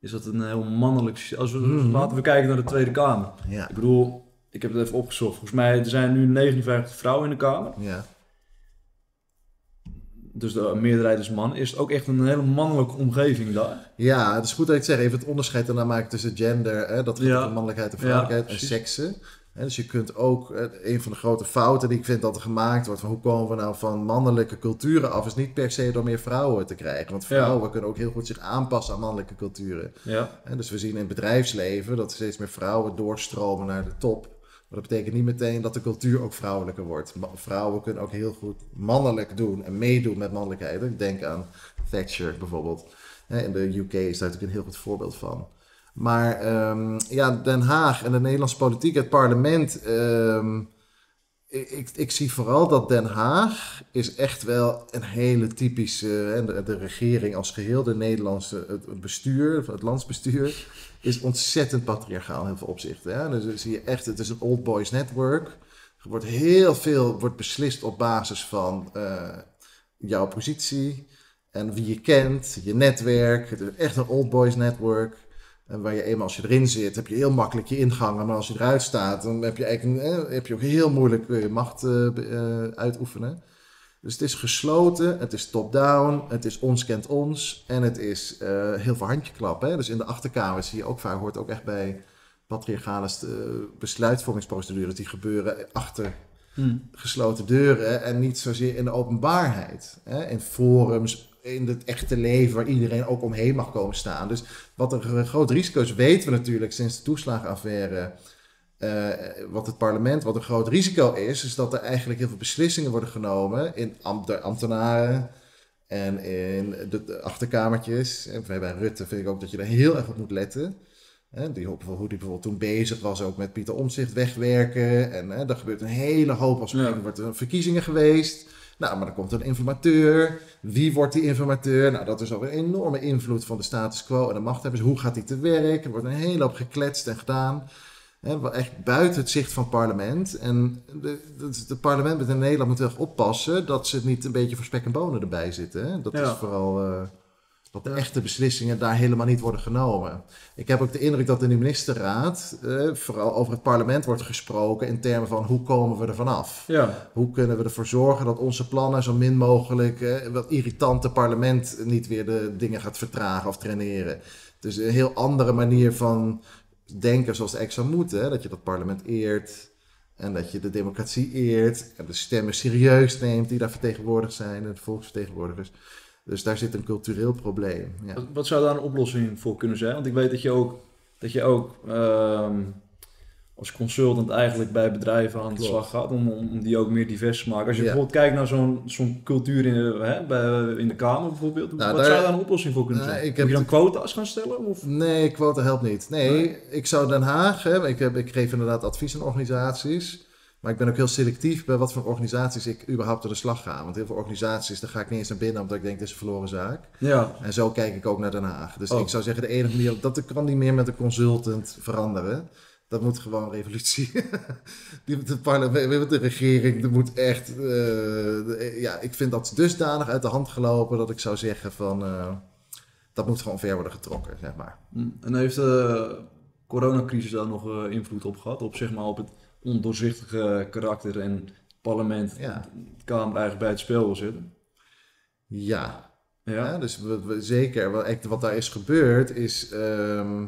Speaker 2: Is dat een heel mannelijk... Als we,
Speaker 1: Mhm.
Speaker 2: Laten we kijken naar de Tweede Kamer.
Speaker 1: Ja.
Speaker 2: Ik bedoel, ik heb het even opgezocht. Volgens mij er zijn nu 59 vrouwen in de Kamer.
Speaker 1: Ja.
Speaker 2: Dus de meerderheid is man. Is het ook echt een hele mannelijke omgeving daar?
Speaker 1: Ja, het is goed dat ik het zeg. Even het onderscheid daarna maken tussen gender, hè, dat gaat
Speaker 2: Ja.
Speaker 1: over mannelijkheid en
Speaker 2: Ja,
Speaker 1: vrouwelijkheid en seksen. Dus je kunt ook, eh, een van de grote fouten die ik vind dat er gemaakt wordt, van hoe komen we nou van mannelijke culturen af, is niet per se door meer vrouwen te krijgen. Want
Speaker 2: Ja.
Speaker 1: vrouwen kunnen ook heel goed zich aanpassen aan mannelijke culturen.
Speaker 2: Ja.
Speaker 1: Dus we zien in het bedrijfsleven dat er steeds meer vrouwen doorstromen naar de top. Maar dat betekent niet meteen dat de cultuur ook vrouwelijker wordt. Vrouwen kunnen ook heel goed mannelijk doen en meedoen met mannelijkheid. Ik denk aan Thatcher bijvoorbeeld. In de UK is daar natuurlijk een heel goed voorbeeld van. Maar ehm, ja, Den Haag en de Nederlandse politiek, het parlement. ehm, ik, ik, zie vooral dat Den Haag is echt wel een hele typische. de, de regering als geheel, de Nederlandse het bestuur, het landsbestuur, is ontzettend patriarchaal in heel veel opzichten. Hè? Dus zie je echt, het is een old boys network. Er wordt heel veel wordt beslist op basis van eh, jouw positie en wie je kent, je netwerk. Het is echt een old boys network. En waar je eenmaal als je erin zit, heb je heel makkelijk je ingangen. Maar als je eruit staat, dan heb je, eigenlijk, eh, heb je ook heel moeilijk eh, je macht uitoefenen. Dus het is gesloten, het is top-down, het is ons kent ons. En het is eh, heel veel handjeklappen. Hè? Dus in de achterkamer zie je ook vaak, hoort ook echt bij patriarchale eh, besluitvormingsprocedures die gebeuren achter
Speaker 2: Hm.
Speaker 1: gesloten deuren en niet zozeer in de openbaarheid. Hè? In forums, in het echte leven waar iedereen ook omheen mag komen staan. Dus wat een groot risico is, weten we natuurlijk sinds de toeslagenaffaire. Eh, wat het parlement, wat een groot risico is, is dat er eigenlijk heel veel beslissingen worden genomen in ambt, door ambtenaren en in de, de achterkamertjes. En bij Rutte vind ik ook dat je daar heel erg op moet letten. Hè, die, hoe die bijvoorbeeld toen bezig was ook met Pieter Omtzigt wegwerken. En hè, er gebeurt een hele hoop als er
Speaker 2: Ja.
Speaker 1: wordt er verkiezingen geweest. Nou, maar dan komt er een informateur. Wie wordt die informateur? Nou, dat is alweer een enorme invloed van de status quo en de machthebbers. Hoe gaat die te werk? Er wordt een hele hoop gekletst en gedaan. Hè, echt buiten het zicht van het parlement. En de parlement in Nederland moet erg oppassen dat ze het niet een beetje voor spek en bonen erbij zitten. Hè? Dat
Speaker 2: Ja.
Speaker 1: is vooral. eh, Dat de echte beslissingen daar helemaal niet worden genomen. Ik heb ook de indruk dat in de ministerraad eh, vooral over het parlement wordt gesproken in termen van hoe komen we er vanaf?
Speaker 2: Ja,
Speaker 1: Hoe kunnen we ervoor zorgen dat onze plannen zo min mogelijk eh, wat irritante parlement niet weer de dingen gaat vertragen of traineren. Dus een heel andere manier van denken zoals eigenlijk zou moeten. Dat je dat parlement eert en dat je de democratie eert en de stemmen serieus neemt die daar vertegenwoordigd zijn, de volksvertegenwoordigers. Dus daar zit een cultureel probleem. Ja.
Speaker 2: Wat, wat zou daar een oplossing voor kunnen zijn? Want ik weet dat je ook, dat je ook ehm, als consultant eigenlijk bij bedrijven aan de
Speaker 1: Klopt.
Speaker 2: slag gaat om, om, die ook meer divers te maken. Als je
Speaker 1: Ja.
Speaker 2: bijvoorbeeld kijkt naar zo'n zo'n cultuur in, de- hè, bij, in de Kamer bijvoorbeeld,
Speaker 1: Nou,
Speaker 2: wat
Speaker 1: daar-
Speaker 2: zou daar een oplossing voor kunnen
Speaker 1: Nou,
Speaker 2: zijn? Moet
Speaker 1: heb
Speaker 2: je dan quota's gaan stellen? Of?
Speaker 1: Nee, quota helpt niet. Nee,
Speaker 2: Nee?
Speaker 1: ik zou Den Haag, hè, ik, heb, ik geef inderdaad advies aan organisaties. Maar ik ben ook heel selectief bij wat voor organisaties ik überhaupt door de slag ga. Want heel veel organisaties, daar ga ik niet eens naar binnen omdat ik denk, dit is een verloren zaak.
Speaker 2: Ja,
Speaker 1: En zo kijk ik ook naar Den Haag. Dus
Speaker 2: Oh.
Speaker 1: ik zou zeggen, de enige manier, dat kan niet meer met een consultant veranderen. Dat moet gewoon revolutie. Die met het parlement, de regering, dat moet echt. eh, de- ja, ik vind dat dusdanig uit de hand gelopen dat ik zou zeggen van. eh, dat moet gewoon ver worden getrokken, zeg maar.
Speaker 2: Hm. en heeft de coronacrisis daar nog eh, invloed op gehad? Op, zeg maar, op het ondoorzichtige karakter en het parlement,
Speaker 1: Ja.
Speaker 2: de Kamer eigenlijk bij het spel wil zitten?
Speaker 1: Ja,
Speaker 2: Ja,
Speaker 1: Ja, dus we, we- zeker. Wat, daar is gebeurd is ehm,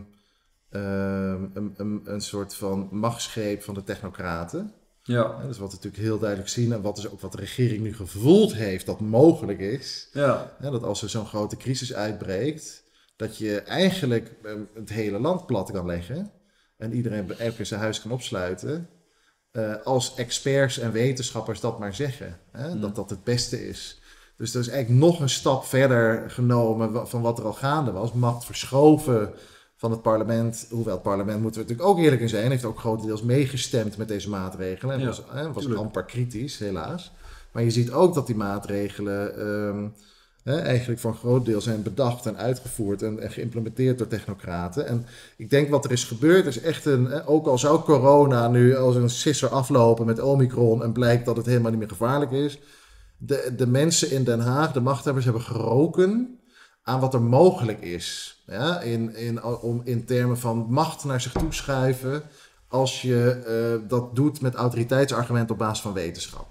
Speaker 1: een, een, een soort van machtsgreep van de technocraten.
Speaker 2: ja,
Speaker 1: Ja, dus wat we natuurlijk heel duidelijk zien en wat is ook wat de regering nu gevoeld heeft dat mogelijk is.
Speaker 2: ja.
Speaker 1: Dat als er zo'n grote crisis uitbreekt, dat je eigenlijk ehm, het hele land plat kan leggen. En iedereen elke zijn huis kan opsluiten. eh, als experts en wetenschappers dat maar zeggen. Hè,
Speaker 2: Mm.
Speaker 1: Dat dat het beste is. Dus er is eigenlijk nog een stap verder genomen van wat er al gaande was. Macht verschoven van het parlement. Hoewel het parlement, moeten we natuurlijk ook eerlijk in zijn, heeft ook grotendeels meegestemd met deze maatregelen. En
Speaker 2: Ja,
Speaker 1: was, hè, was amper kritisch, helaas. Maar je ziet ook dat die maatregelen ehm, hè, eigenlijk voor een groot deel zijn bedacht en uitgevoerd en, en geïmplementeerd door technocraten. En ik denk wat er is gebeurd is echt een, ook al zou corona nu als een sisser aflopen met Omicron en blijkt dat het helemaal niet meer gevaarlijk is. De, de mensen in Den Haag, de machthebbers, hebben geroken aan wat er mogelijk is. Ja, in, in, om, in termen van macht naar zich toe schuiven als je eh, dat doet met autoriteitsargumenten op basis van wetenschap.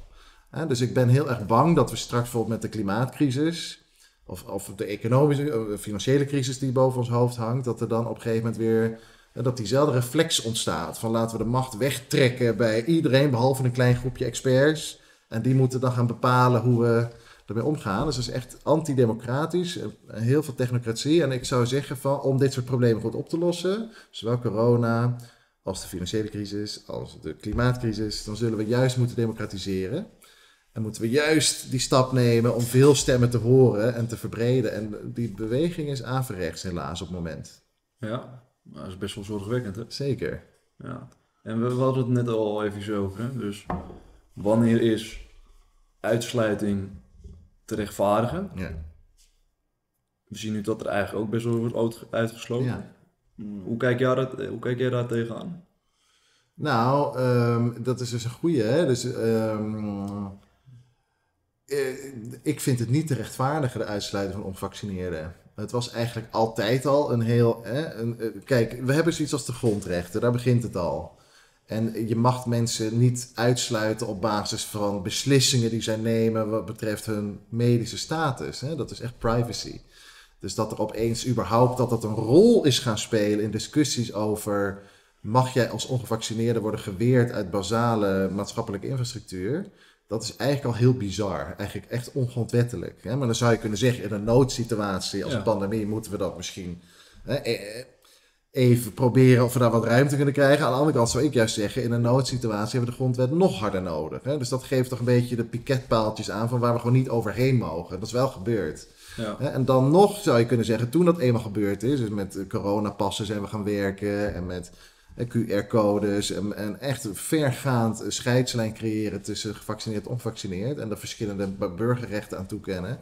Speaker 1: Dus ik ben heel erg bang dat we straks bijvoorbeeld met de klimaatcrisis of, of de economische, eh, financiële crisis die boven ons hoofd hangt, dat er dan op een gegeven moment weer eh, dat diezelfde reflex ontstaat van laten we de macht wegtrekken bij iedereen behalve een klein groepje experts en die moeten dan gaan bepalen hoe we ermee omgaan. Dus dat is echt antidemocratisch, eh, heel veel technocratie en ik zou zeggen van om dit soort problemen goed op te lossen, zowel corona als de financiële crisis, als de klimaatcrisis, dan zullen we juist moeten democratiseren. En moeten we juist die stap nemen om veel stemmen te horen en te verbreden. En die beweging is averechts helaas op het moment.
Speaker 2: Ja, dat is best wel zorgwekkend, hè?
Speaker 1: Zeker.
Speaker 2: Ja. En we, we hadden het net al even over, hè? Dus wanneer is uitsluiting te rechtvaardigen?
Speaker 1: Ja.
Speaker 2: We zien nu dat er eigenlijk ook best wel wordt uit- uitgesloten.
Speaker 1: Ja.
Speaker 2: Mm, Hoe, kijk jij dat, hoe kijk jij daar tegenaan?
Speaker 1: Nou, ehm, dat is dus een goeie. Hè? Dus, ehm, eh, ik vind het niet te rechtvaardigen, de uitsluiting van ongevaccineerden. Het was eigenlijk altijd al een heel. Hè, een, eh, kijk, we hebben zoiets als de grondrechten, daar begint het al. En je mag mensen niet uitsluiten op basis van beslissingen die zij nemen wat betreft hun medische status. Hè? Dat is echt privacy. Dus dat er opeens überhaupt dat dat een rol is gaan spelen in discussies over mag jij als ongevaccineerde worden geweerd uit basale maatschappelijke infrastructuur? Dat is eigenlijk al heel bizar. Eigenlijk echt ongrondwettelijk. Hè? Maar dan zou je kunnen zeggen, in een noodsituatie als
Speaker 2: Ja.
Speaker 1: een pandemie moeten we dat misschien hè, eh, even proberen of we daar wat ruimte kunnen krijgen. Aan de andere kant zou ik juist zeggen, in een noodsituatie hebben we de grondwet nog harder nodig. Hè? Dus dat geeft toch een beetje de piketpaaltjes aan van waar we gewoon niet overheen mogen. Dat is wel gebeurd.
Speaker 2: Ja.
Speaker 1: En dan nog zou je kunnen zeggen, toen dat eenmaal gebeurd is, dus met coronapassen zijn we gaan werken en met eh, QR-codes en, en echt vergaand scheidslijn creëren tussen gevaccineerd en ongevaccineerd en de verschillende bu- burgerrechten aan toekennen.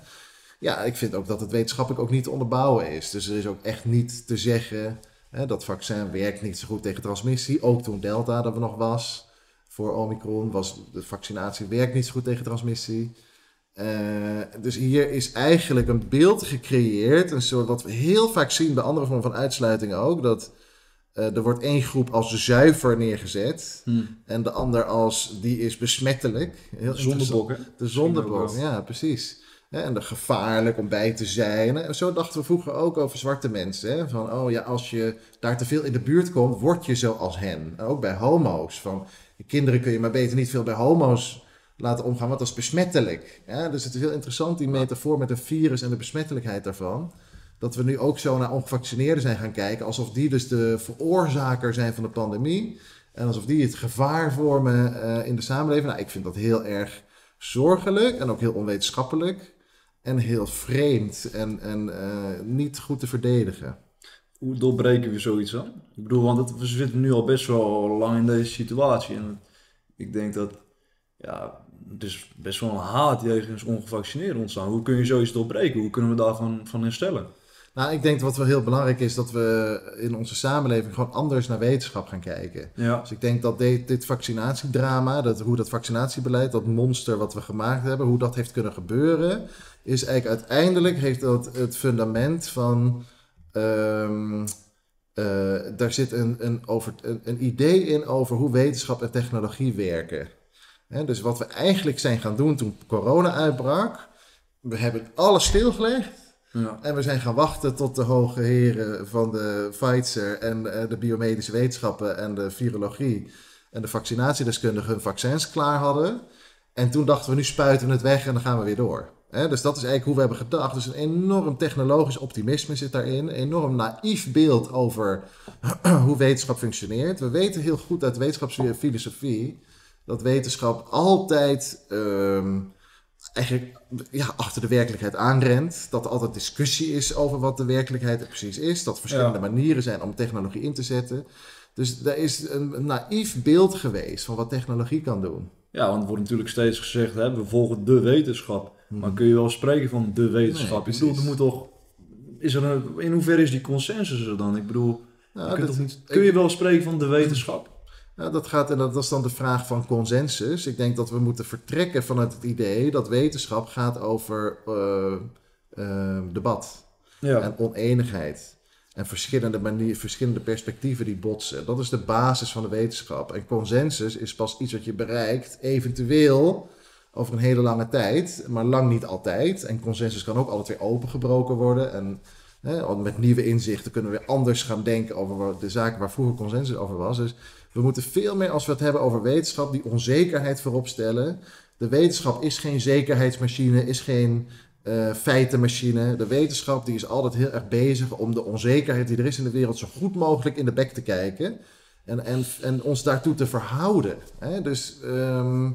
Speaker 1: Ja, ik vind ook dat het wetenschappelijk ook niet te onderbouwen is. Dus er is ook echt niet te zeggen hè, dat vaccin werkt niet zo goed tegen transmissie. Ook toen Delta er nog was voor Omicron, was de vaccinatie werkt niet zo goed tegen transmissie. Eh, dus hier is eigenlijk een beeld gecreëerd, een soort wat we heel vaak zien bij andere vormen van uitsluiting ook, dat eh, er wordt één groep als zuiver neergezet
Speaker 2: Hm.
Speaker 1: en de ander als die is besmettelijk. Heel
Speaker 2: Zondebok, hè?
Speaker 1: de zondebok, ja, precies. Hè, En de gevaarlijk om bij te zijn. En zo dachten we vroeger ook over zwarte mensen. Hè? Van, oh ja, als je daar te veel in de buurt komt, word je zoals hen. En ook bij homo's. Van, kinderen kun je maar beter niet veel bij homo's laten omgaan, want dat is besmettelijk. Ja? Dus het is heel interessant, die metafoor met een virus en de besmettelijkheid daarvan. Dat we nu ook zo naar ongevaccineerden zijn gaan kijken, alsof die dus de veroorzaker zijn van de pandemie. En alsof die het gevaar vormen eh, in de samenleving. Nou, ik vind dat heel erg zorgelijk en ook heel onwetenschappelijk. En heel vreemd en, en eh, niet goed te verdedigen.
Speaker 2: Hoe doorbreken we zoiets dan? Ik bedoel, want het, we zitten nu al best wel lang in deze situatie. En ik denk dat, ja, het is best wel een haat jegens ongevaccineerden ontstaan. Hoe kun je zoiets doorbreken? Hoe kunnen we daarvan van herstellen?
Speaker 1: Nou, ik denk wat wel heel belangrijk is, dat we in onze samenleving gewoon anders naar wetenschap gaan kijken.
Speaker 2: Ja.
Speaker 1: Dus ik denk dat dit, dit vaccinatiedrama, dat, hoe dat vaccinatiebeleid, dat monster wat we gemaakt hebben, hoe dat heeft kunnen gebeuren, is eigenlijk uiteindelijk heeft dat het fundament van. ehm, eh, daar zit een, een, over, een, een idee in over hoe wetenschap en technologie werken. Dus wat we eigenlijk zijn gaan doen toen corona uitbrak, we hebben alles stilgelegd. En we zijn gaan wachten tot de hoge heren van de Pfizer en eh, de biomedische wetenschappen en de virologie en de vaccinatiedeskundigen hun vaccins klaar hadden. En toen dachten we, nu spuiten we het weg en dan gaan we weer door. Dus dat is eigenlijk hoe we hebben gedacht. Dus een enorm technologisch optimisme zit daarin. Een enorm naïef beeld over hoe wetenschap functioneert. We weten heel goed uit wetenschapsfilosofie dat wetenschap altijd ehm, eigenlijk ja, achter de werkelijkheid aanrent. Dat er altijd discussie is over wat de werkelijkheid precies is. Dat er verschillende
Speaker 2: Ja.
Speaker 1: manieren zijn om technologie in te zetten. Dus er is een, een naïef beeld geweest van wat technologie kan doen.
Speaker 2: Ja, want er wordt natuurlijk steeds gezegd, hè, we volgen de wetenschap. Maar kun je wel spreken van de wetenschap?
Speaker 1: Nee,
Speaker 2: ik bedoel, er moet toch... Is er een, in hoeverre is die consensus er dan? Ik bedoel,
Speaker 1: Nou,
Speaker 2: je kunt
Speaker 1: dat-
Speaker 2: toch niet, kun je wel spreken van de wetenschap?
Speaker 1: Ja, dat, gaat, en dat, is dan de vraag van consensus. Ik denk dat we moeten vertrekken vanuit het idee dat wetenschap gaat over eh, eh, debat
Speaker 2: Ja.
Speaker 1: en oneenigheid. En verschillende, manier, verschillende perspectieven die botsen. Dat is de basis van de wetenschap. En consensus is pas iets wat je bereikt, eventueel over een hele lange tijd, maar lang niet altijd. En consensus kan ook altijd weer opengebroken worden. En hè, met nieuwe inzichten kunnen we weer anders gaan denken over de zaken waar vroeger consensus over was. Dus we moeten veel meer, als we het hebben over wetenschap, die onzekerheid voorop stellen. De wetenschap is geen zekerheidsmachine, is geen eh, feitenmachine. De wetenschap die is altijd heel erg bezig om de onzekerheid die er is in de wereld zo goed mogelijk in de bek te kijken. En, en, en ons daartoe te verhouden. Hè? Dus ehm,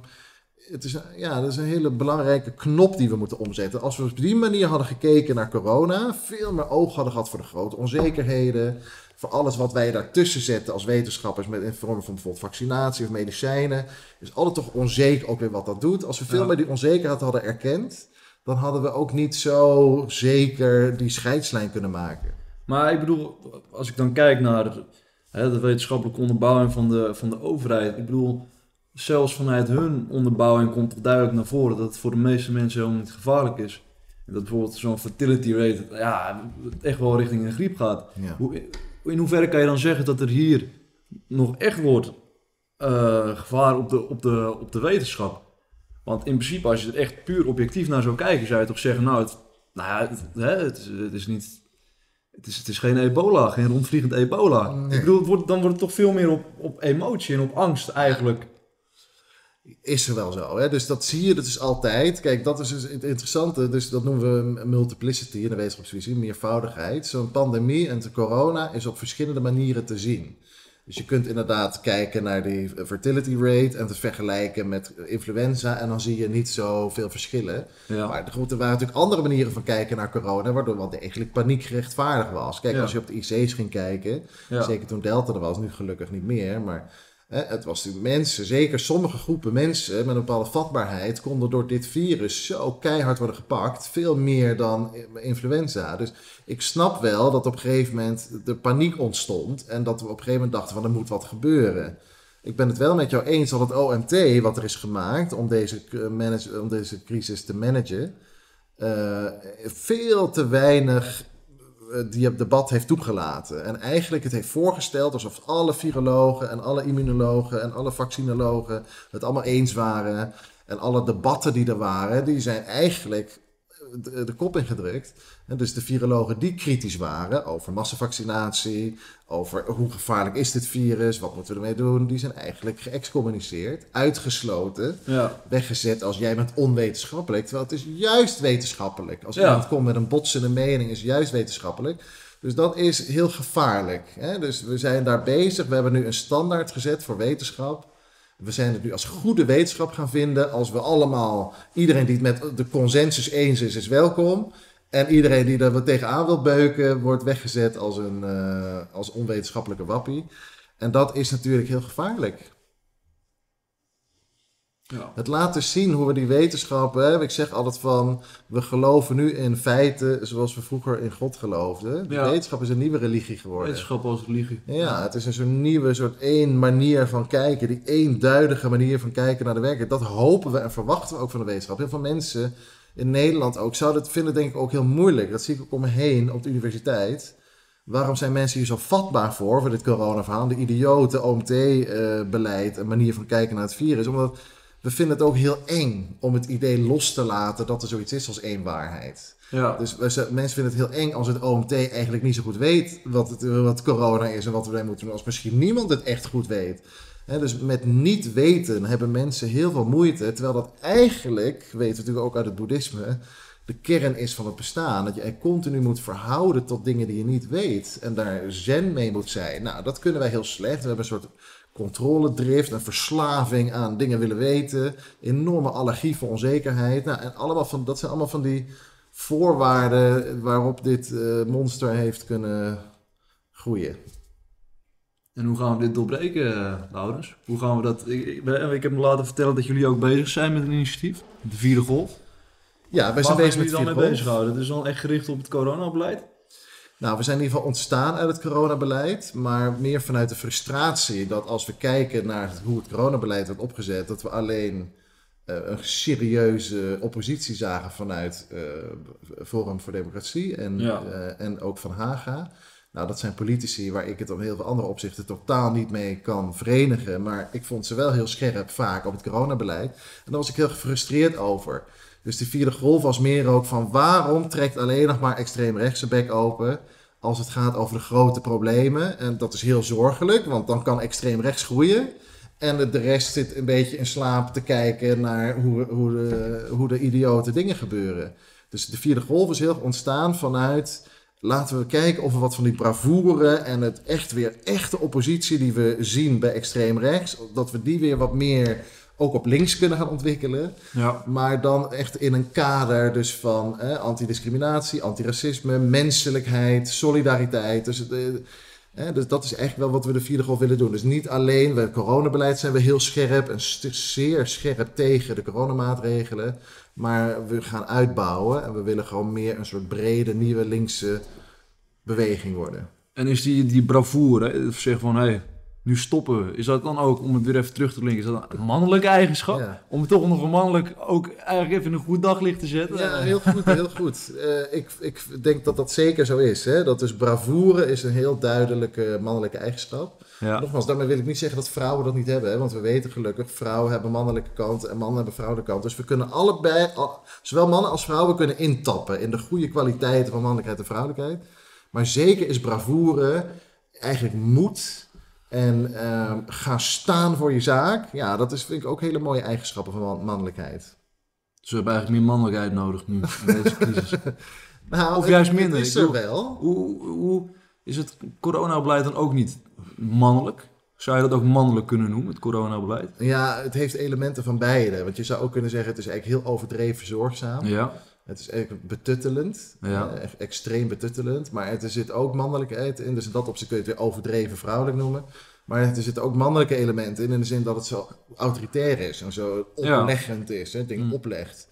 Speaker 1: het is, ja, dat is een hele belangrijke knop die we moeten omzetten. Als we op die manier hadden gekeken naar corona, veel meer oog hadden gehad voor de grote onzekerheden, voor alles wat wij daartussen zetten als wetenschappers, met in vorm van bijvoorbeeld vaccinatie of medicijnen, is altijd toch onzeker ook weer wat dat doet. Als we veel
Speaker 2: Ja.
Speaker 1: meer die onzekerheid hadden erkend, dan hadden we ook niet zo zeker die scheidslijn kunnen maken.
Speaker 2: Maar ik bedoel, als ik dan kijk naar de, hè, de wetenschappelijke onderbouwing van de, van de overheid. Ik bedoel, zelfs vanuit hun onderbouwing komt toch duidelijk naar voren dat het voor de meeste mensen helemaal niet gevaarlijk is. En dat bijvoorbeeld zo'n fertility rate, ja, echt wel richting een griep gaat.
Speaker 1: Ja.
Speaker 2: Hoe, in hoeverre kan je dan zeggen dat er hier nog echt wordt eh, gevaar op de, op, de, op de wetenschap? Want in principe, als je er echt puur objectief naar zou kijken, zou je toch zeggen, nou, het, nou ja, het, hè, het, is, het is niet... Het is, het is geen ebola, geen rondvliegend ebola.
Speaker 1: Nee.
Speaker 2: Ik bedoel, het wordt, dan wordt het toch veel meer op, op emotie en op angst eigenlijk.
Speaker 1: Is er wel zo. Hè? Dus dat zie je, dat is altijd. Kijk, dat is dus het interessante. Dus dat noemen we multiplicity in de wetenschapsvisie, meervoudigheid. Zo'n pandemie en de corona is op verschillende manieren te zien. Dus je kunt inderdaad kijken naar die fertility rate en het vergelijken met influenza. En dan zie je niet zoveel verschillen.
Speaker 2: Ja.
Speaker 1: Maar er waren natuurlijk andere manieren van kijken naar corona, waardoor wel degelijk paniek gerechtvaardigd was. Kijk,
Speaker 2: Ja.
Speaker 1: als je op de IC's ging kijken,
Speaker 2: Ja.
Speaker 1: zeker toen Delta er was, nu gelukkig niet meer, maar het was natuurlijk mensen, zeker sommige groepen mensen met een bepaalde vatbaarheid, konden door dit virus zo keihard worden gepakt, veel meer dan influenza. Dus ik snap wel dat op een gegeven moment de paniek ontstond en dat we op een gegeven moment dachten van er moet wat gebeuren. Ik ben het wel met jou eens dat het OMT, wat er is gemaakt om deze, om deze crisis te managen, eh, veel te weinig eh, die debat heeft toegelaten. En eigenlijk het heeft voorgesteld alsof alle virologen en alle immunologen en alle vaccinologen het allemaal eens waren. En alle debatten die er waren, die zijn eigenlijk de, de kop ingedrukt. En dus de virologen die kritisch waren over massavaccinatie, over hoe gevaarlijk is dit virus, wat moeten we ermee doen, die zijn eigenlijk geëxcommuniceerd, uitgesloten,
Speaker 2: Ja.
Speaker 1: weggezet als jij bent onwetenschappelijk. Terwijl het is juist wetenschappelijk. Als
Speaker 2: Ja.
Speaker 1: iemand komt met een botsende mening, is juist wetenschappelijk. Dus dat is heel gevaarlijk. Hè? Dus we zijn daar bezig. We hebben nu een standaard gezet voor wetenschap. We zijn het nu als goede wetenschap gaan vinden. Als we allemaal, iedereen die het met de consensus eens is, is welkom. En iedereen die er wat tegenaan wil beuken, wordt weggezet als een eh, als onwetenschappelijke wappie. En dat is natuurlijk heel gevaarlijk.
Speaker 2: Ja.
Speaker 1: Het laat dus zien hoe we die wetenschap, hè, ik zeg altijd van, we geloven nu in feiten zoals we vroeger in God geloofden. De
Speaker 2: Ja.
Speaker 1: wetenschap is een nieuwe religie geworden.
Speaker 2: Wetenschap als religie.
Speaker 1: Ja, het is een soort nieuwe, soort één manier van kijken, die eenduidige manier van kijken naar de werkelijkheid. Dat hopen we en verwachten we ook van de wetenschap. Heel veel mensen in Nederland ook zouden het vinden denk ik ook heel moeilijk. Dat zie ik ook om me heen op de universiteit. Waarom zijn mensen hier zo vatbaar voor, voor dit coronaverhaal? De idiote OMT-beleid, een manier van kijken naar het virus. Omdat we vinden het ook heel eng om het idee los te laten dat er zoiets is als één waarheid.
Speaker 2: Ja.
Speaker 1: Dus mensen vinden het heel eng als het OMT eigenlijk niet zo goed weet wat, het, wat corona is en wat we moeten doen. Als misschien niemand het echt goed weet. Dus met niet weten hebben mensen heel veel moeite. Terwijl dat eigenlijk, weten we natuurlijk ook uit het boeddhisme, de kern is van het bestaan. Dat je er continu moet verhouden tot dingen die je niet weet. En daar zen mee moet zijn. Nou, dat kunnen wij heel slecht. We hebben een soort controledrift, een verslaving aan dingen willen weten. Enorme allergie voor onzekerheid. Nou, en allemaal van, dat zijn allemaal van die voorwaarden waarop dit eh, monster heeft kunnen groeien.
Speaker 2: En hoe gaan we dit doorbreken, eh, Laurens? Hoe gaan we dat... Ik, ik, ik heb me laten vertellen dat jullie ook bezig zijn met een initiatief. De vierde golf.
Speaker 1: Ja, wij zijn bezig met
Speaker 2: mee
Speaker 1: vierde golf.
Speaker 2: bezighouden? Het is dan echt gericht op het coronabeleid?
Speaker 1: Nou, we zijn in ieder geval ontstaan uit het coronabeleid, maar meer vanuit de frustratie dat als we kijken naar hoe het coronabeleid werd opgezet, dat we alleen eh, een serieuze oppositie zagen vanuit eh, Forum voor Democratie en,
Speaker 2: Ja.
Speaker 1: eh, en ook van Haga. Nou, dat zijn politici waar ik het op heel veel andere opzichten totaal niet mee kan verenigen. Maar ik vond ze wel heel scherp vaak op het coronabeleid. En daar was ik heel gefrustreerd over. Dus de vierde golf was meer ook van waarom trekt alleen nog maar extreem rechts zijn bek open als het gaat over de grote problemen. En dat is heel zorgelijk, want dan kan extreem rechts groeien. En de- rest zit een beetje in slaap te kijken naar hoe, hoe, de, hoe de idiote dingen gebeuren. Dus de vierde golf is heel ontstaan vanuit... Laten we kijken of we wat van die bravoure en het echt weer echte oppositie die we zien bij extreem rechts, dat we die weer wat meer ook op links kunnen gaan ontwikkelen.
Speaker 2: Ja.
Speaker 1: Maar dan echt in een kader dus van eh, antidiscriminatie, antiracisme, menselijkheid, solidariteit. Dus, eh, dus dat is eigenlijk wel wat we de vierde golf willen doen. Dus niet alleen, bij het coronabeleid zijn we heel scherp en st- zeer scherp tegen de coronamaatregelen. Maar we gaan uitbouwen en we willen gewoon meer een soort brede, nieuwe linkse beweging worden.
Speaker 2: En is die, die bravoure, zeg van, hé, hey, nu stoppen. Is dat dan ook, om het weer even terug te linken, is dat een mannelijke eigenschap?
Speaker 1: Ja.
Speaker 2: Om het toch nog een mannelijk, ook eigenlijk even een goed daglicht te zetten?
Speaker 1: Ja, heel goed, heel goed. Eh, ik, ik denk dat dat zeker zo is. Hè? Dat dus bravoure is een heel duidelijke mannelijke eigenschap.
Speaker 2: Ja.
Speaker 1: Nogmaals, daarmee wil ik niet zeggen dat vrouwen dat niet hebben. Hè? Want we weten gelukkig, vrouwen hebben mannelijke kant en mannen hebben vrouwelijke kant. Dus we kunnen allebei, al- zowel mannen als vrouwen, kunnen intappen in de goede kwaliteiten van mannelijkheid en vrouwelijkheid. Maar zeker is bravoure eigenlijk moed en ehm, gaan staan voor je zaak. Ja, dat is, vind ik ook hele mooie eigenschappen van man- mannelijkheid.
Speaker 2: Dus we hebben eigenlijk meer mannelijkheid nodig nu, in deze crisis.
Speaker 1: Nou,
Speaker 2: Of juist minder,
Speaker 1: is er wel.
Speaker 2: hoe, hoe is het coronabeleid dan ook niet mannelijk? Zou je dat ook mannelijk kunnen noemen, het coronabeleid?
Speaker 1: Ja, het heeft elementen van beide. Want je zou ook kunnen zeggen, het is eigenlijk heel overdreven zorgzaam.
Speaker 2: Ja.
Speaker 1: Het is eigenlijk betuttelend.
Speaker 2: Ja.
Speaker 1: eh, echt extreem betuttelend. Maar er zit ook mannelijkheid in. Dus in dat opzicht kun je het weer overdreven vrouwelijk noemen. Maar er zitten ook mannelijke elementen in. In de zin dat het zo autoritair is. En zo
Speaker 2: Ja.
Speaker 1: opleggend is. Hè, dingen
Speaker 2: Mm.
Speaker 1: oplegt.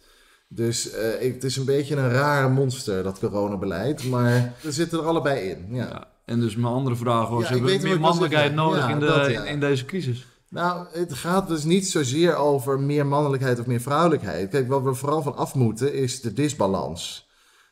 Speaker 1: Dus eh, ik- het is een beetje een raar monster, dat coronabeleid. Maar we zitten er allebei in. Ja.
Speaker 2: Ja. En dus mijn andere vraag was,
Speaker 1: Ja,
Speaker 2: hebben we meer mannelijkheid nodig in, de, in deze crisis?
Speaker 1: Nou, het gaat dus niet zozeer over meer mannelijkheid of meer vrouwelijkheid. Kijk, wat we vooral van af moeten is de disbalans.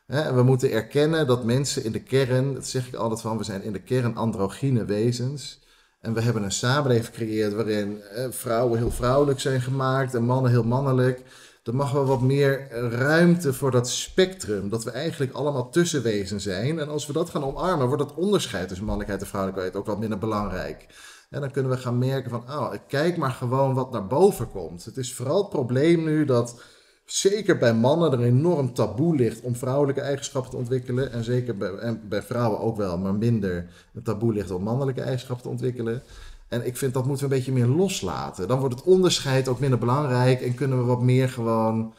Speaker 1: We moeten erkennen dat mensen in de kern, dat zeg ik altijd van, we zijn in de kern androgyne wezens. En we hebben een samenleving gecreëerd waarin vrouwen heel vrouwelijk zijn gemaakt en mannen heel mannelijk. Er mag wel wat meer ruimte voor dat spectrum, dat we eigenlijk allemaal tussenwezen zijn. En als we dat gaan omarmen, wordt dat onderscheid tussen mannelijkheid en vrouwelijkheid ook wat minder belangrijk. En dan kunnen we gaan merken van, oh, kijk maar gewoon wat naar boven komt. Het is vooral het probleem nu dat zeker bij mannen er enorm taboe ligt om vrouwelijke eigenschappen te ontwikkelen. En zeker bij, en bij vrouwen ook wel, maar minder een taboe ligt om mannelijke eigenschappen te ontwikkelen. En ik vind dat moeten we een beetje meer loslaten. Dan wordt het onderscheid ook minder belangrijk en kunnen we wat meer gewoon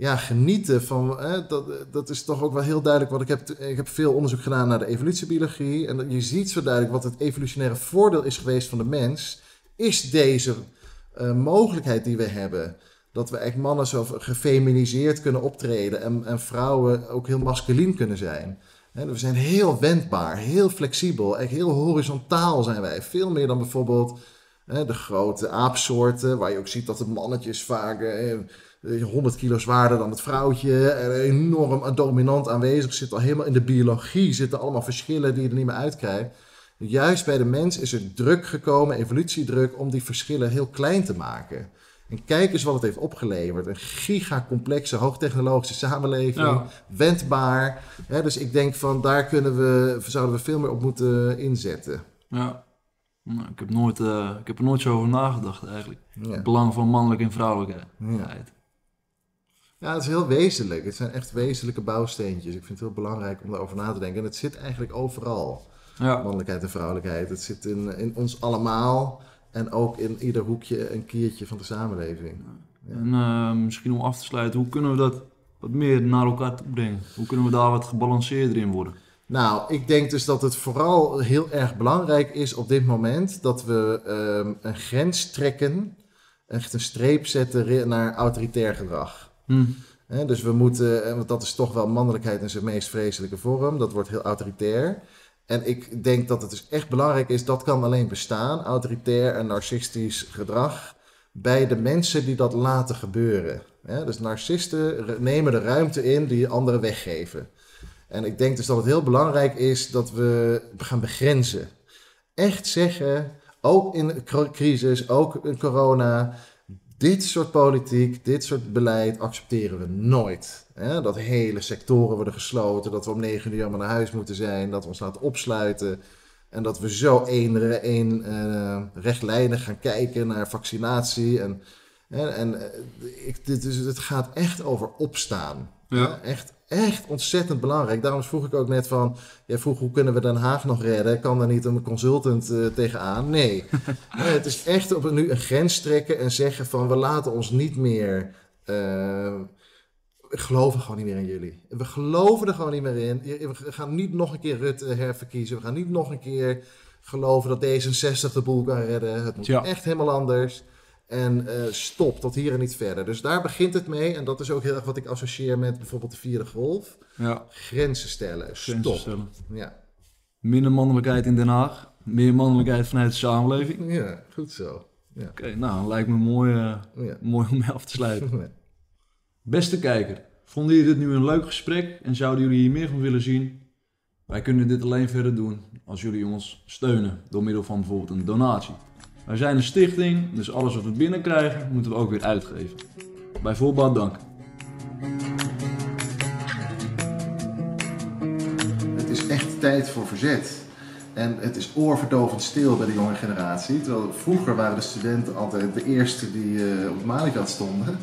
Speaker 1: ja, genieten van. Hè, dat, dat is toch ook wel heel duidelijk. Want ik heb, ik heb veel onderzoek gedaan naar de evolutiebiologie. En je ziet zo duidelijk wat het evolutionaire voordeel is geweest van de mens. Is deze uh, mogelijkheid die we hebben. Dat we echt mannen zo gefeminiseerd kunnen optreden. En, en vrouwen ook heel masculien kunnen zijn. We zijn heel wendbaar, heel flexibel, echt heel horizontaal zijn wij. Veel meer dan bijvoorbeeld de grote aapsoorten, waar je ook ziet dat de mannetjes vaak 100 kilo zwaarder dan het vrouwtje, en enorm dominant aanwezig zit. Al helemaal in de biologie zitten allemaal verschillen die je er niet meer uitkrijgt. Juist bij de mens is er druk gekomen, evolutiedruk, om die verschillen heel klein te maken. En kijk eens wat het heeft opgeleverd. Een gigacomplexe, hoogtechnologische samenleving. Wendbaar. dus ik denk van daar kunnen we, zouden we veel meer op moeten inzetten.
Speaker 2: Ja. Nou, ik, heb nooit, uh, ik heb er nooit zo over nagedacht eigenlijk. Het belang van mannelijk en vrouwelijkheid.
Speaker 1: Ja. Ja, het is heel wezenlijk. Het zijn echt wezenlijke bouwsteentjes. Ik vind het heel belangrijk om daarover na te denken. En het zit eigenlijk overal. Ja. Mannelijkheid en vrouwelijkheid. Het zit in, in ons allemaal. En ook in ieder hoekje een kiertje van de samenleving.
Speaker 2: Ja. En uh, misschien om af te sluiten, hoe kunnen we dat wat meer naar elkaar toe brengen? Hoe kunnen we daar wat gebalanceerder in worden?
Speaker 1: Nou, ik denk dus dat het vooral heel erg belangrijk is op dit moment dat we uh, een grens trekken, echt een streep zetten naar autoritair gedrag. Hmm. dus we moeten, want dat is toch wel mannelijkheid in zijn meest vreselijke vorm, dat wordt heel autoritair. En ik denk dat het dus echt belangrijk is, dat kan alleen bestaan, autoritair en narcistisch gedrag, bij de mensen die dat laten gebeuren. dus narcisten nemen de ruimte in die anderen weggeven. En ik denk dus dat het heel belangrijk is dat we gaan begrenzen. Echt zeggen, ook in crisis, ook in corona, dit soort politiek, dit soort beleid accepteren we nooit. Dat hele sectoren worden gesloten, dat we om negen uur maar naar huis moeten zijn, dat we ons laten opsluiten. En dat we zo één, uh, rechtlijnig gaan kijken naar vaccinatie. En, en uh, ik, dit is, het gaat echt over opstaan. Ja. Echt, echt ontzettend belangrijk. Daarom vroeg ik ook net van, jij vroeg hoe kunnen we Den Haag nog redden? Kan daar niet een consultant uh, tegenaan? Nee. het is echt op nu een grens trekken en zeggen van, we laten ons niet meer... Uh, we geloven gewoon niet meer in jullie. We geloven er gewoon niet meer in. We gaan niet nog een keer Rutte herverkiezen. We gaan niet nog een keer geloven dat D66 de boel kan redden. Het moet echt helemaal anders. En uh, stop, tot hier en niet verder. Dus daar begint het mee. En dat is ook heel erg wat ik associeer met bijvoorbeeld de vierde golf. Ja. Grenzen stellen. Grenzen stop. Stellen. Ja.
Speaker 2: Minder mannelijkheid in Den Haag. Meer mannelijkheid vanuit de samenleving.
Speaker 1: Ja, goed zo.
Speaker 2: Ja. Oké, nou, lijkt me mooi, uh, ja. mooi om mee af te sluiten. Beste kijker, vonden jullie dit nu een leuk gesprek en zouden jullie hier meer van willen zien? Wij kunnen dit alleen verder doen als jullie ons steunen door middel van bijvoorbeeld een donatie. Wij zijn een stichting, dus alles wat we binnenkrijgen moeten we ook weer uitgeven. Bij voorbaat dank.
Speaker 1: Het is echt tijd voor verzet. En het is oorverdovend stil bij de jonge generatie. Terwijl vroeger waren de studenten altijd de eerste die uh, op het stonden.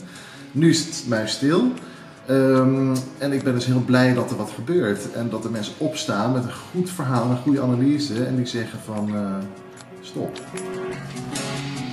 Speaker 1: Nu is het maar stil. Um, en ik ben dus heel blij dat er wat gebeurt. En dat de mensen opstaan met een goed verhaal, een goede analyse. En die zeggen van uh, stop.